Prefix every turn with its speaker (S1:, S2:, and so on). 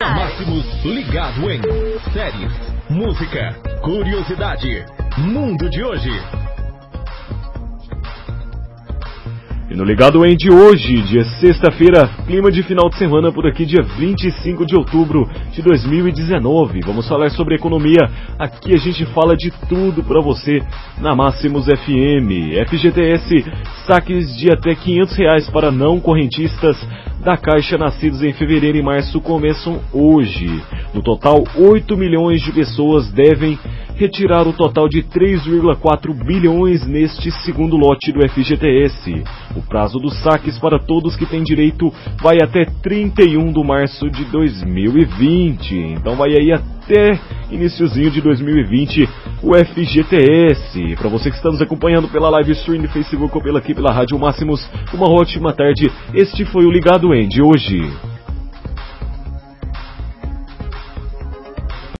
S1: Máximos ligado em séries, música, curiosidade, mundo de hoje.
S2: E no Ligado em de hoje, dia sexta-feira, clima de final de semana por aqui, dia 25 de outubro de 2019. Vamos falar sobre economia. Aqui a gente fala de tudo para você na Máximos FM. FGTS, saques de até 500 reais para não correntistas da Caixa nascidos em fevereiro e março começam hoje. No total, 8 milhões de pessoas devem retirar o total de 3,4 bilhões neste segundo lote do FGTS. O prazo dos saques para todos que têm direito vai até 31 de março de 2020. Então vai aí até iníciozinho de 2020 o FGTS. Para você que está nos acompanhando pela live stream do Facebook ou pela aqui pela Rádio Máximos, uma ótima tarde. Este foi o Ligado End hoje.